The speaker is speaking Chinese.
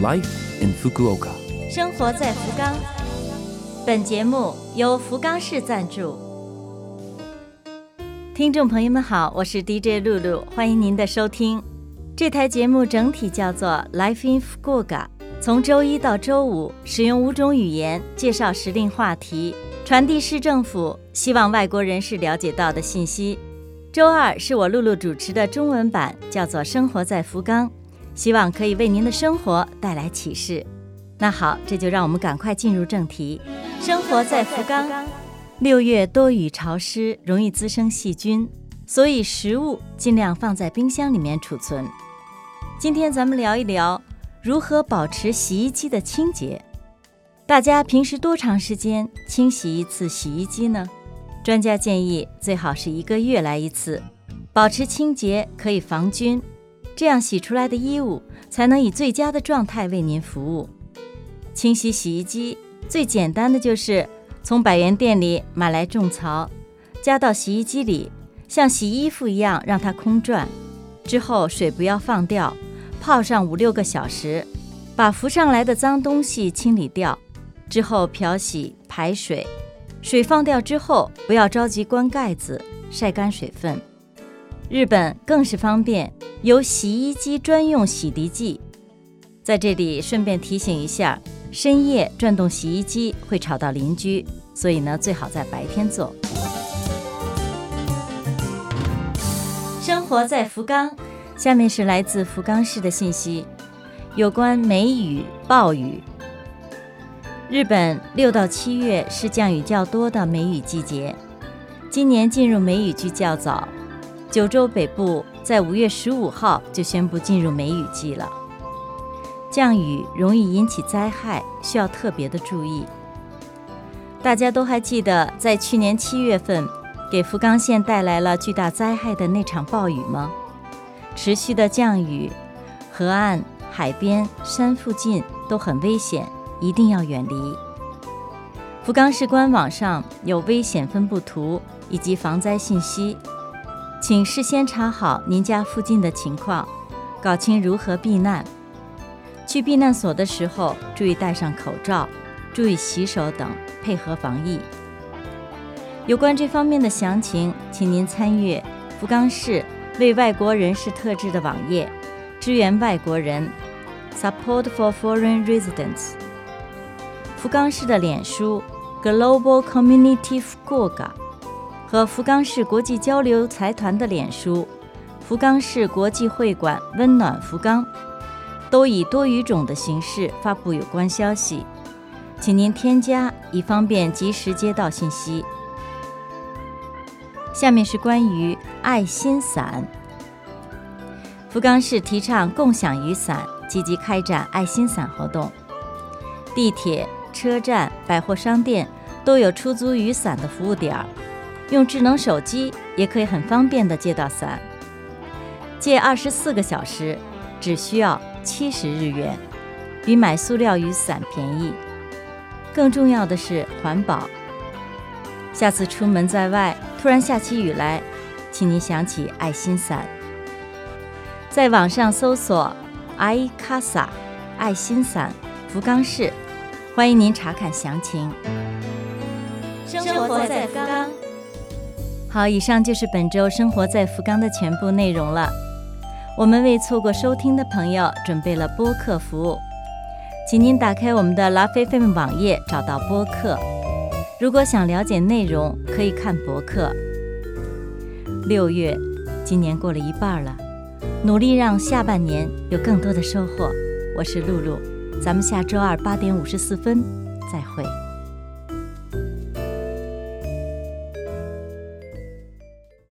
Life in Fukuoka。生活在福冈。本节目由福冈市赞助。听众朋友们好，我是 DJ 露露，欢迎您的收听。这台节目整体叫做 Life in Fukuoka，从周一到周五使用五种语言介绍时令话题，传递市政府希望外国人士了解到的信息。周二是我露露主持的中文版，叫做《生活在福冈》，希望可以为您的生活带来启示。那好，这就让我们赶快进入正题。生活在福冈，六月多雨潮湿，容易滋生细菌，所以食物尽量放在冰箱里面储存。今天咱们聊一聊如何保持洗衣机的清洁。大家平时多长时间清洗一次洗衣机呢？专家建议最好是一个月来一次，保持清洁可以防菌，这样洗出来的衣物才能以最佳的状态为您服务。清洗洗衣机最简单的就是从百元店里买来种槽，加到洗衣机里，像洗衣服一样让它空转，之后水不要放掉，泡上五六个小时，把浮上来的脏东西清理掉，之后漂洗排水。水放掉之后，不要着急关盖子，晒干水分。日本更是方便，有洗衣机专用洗涤剂。在这里顺便提醒一下，深夜转动洗衣机会吵到邻居，所以呢最好在白天做。生活在福冈，下面是来自福冈市的信息，有关梅雨、暴雨。日本六到七月是降雨较多的梅雨季节，今年进入梅雨季较早，九州北部在五月十五号就宣布进入梅雨季了。降雨容易引起灾害，需要特别的注意。大家都还记得在去年七月份给福冈县带来了巨大灾害的那场暴雨吗？持续的降雨，河岸、海边、山附近都很危险。一定要远离。福冈市官网上有危险分布图以及防灾信息，请事先查好您家附近的情况，搞清如何避难。去避难所的时候，注意戴上口罩，注意洗手等，配合防疫。有关这方面的详情，请您参阅福冈市为外国人士特制的网页，支援外国人，Support for Foreign Residents。福冈市的脸书 Global Community Fukuoka 和福冈市国际交流财团的脸书福冈市国际会馆温暖福冈都以多语种的形式发布有关消息，请您添加以方便及时接到信息。下面是关于爱心伞。福冈市提倡共享雨伞，积极开展爱心伞活动。地铁。车站、百货商店都有出租雨伞的服务点儿，用智能手机也可以很方便地借到伞。借二十四个小时，只需要七十日元，比买塑料雨伞便宜。更重要的是环保。下次出门在外，突然下起雨来，请您想起爱心伞，在网上搜索“爱卡萨”爱心伞，福冈市。欢迎您查看详情。生活在福冈。好，以上就是本周生活在福冈的全部内容了。我们为错过收听的朋友准备了播客服务，请您打开我们的拉菲菲们网页，找到播客。如果想了解内容，可以看博客。六月，今年过了一半了，努力让下半年有更多的收获。我是露露。咱们下周二八点五十四分再会。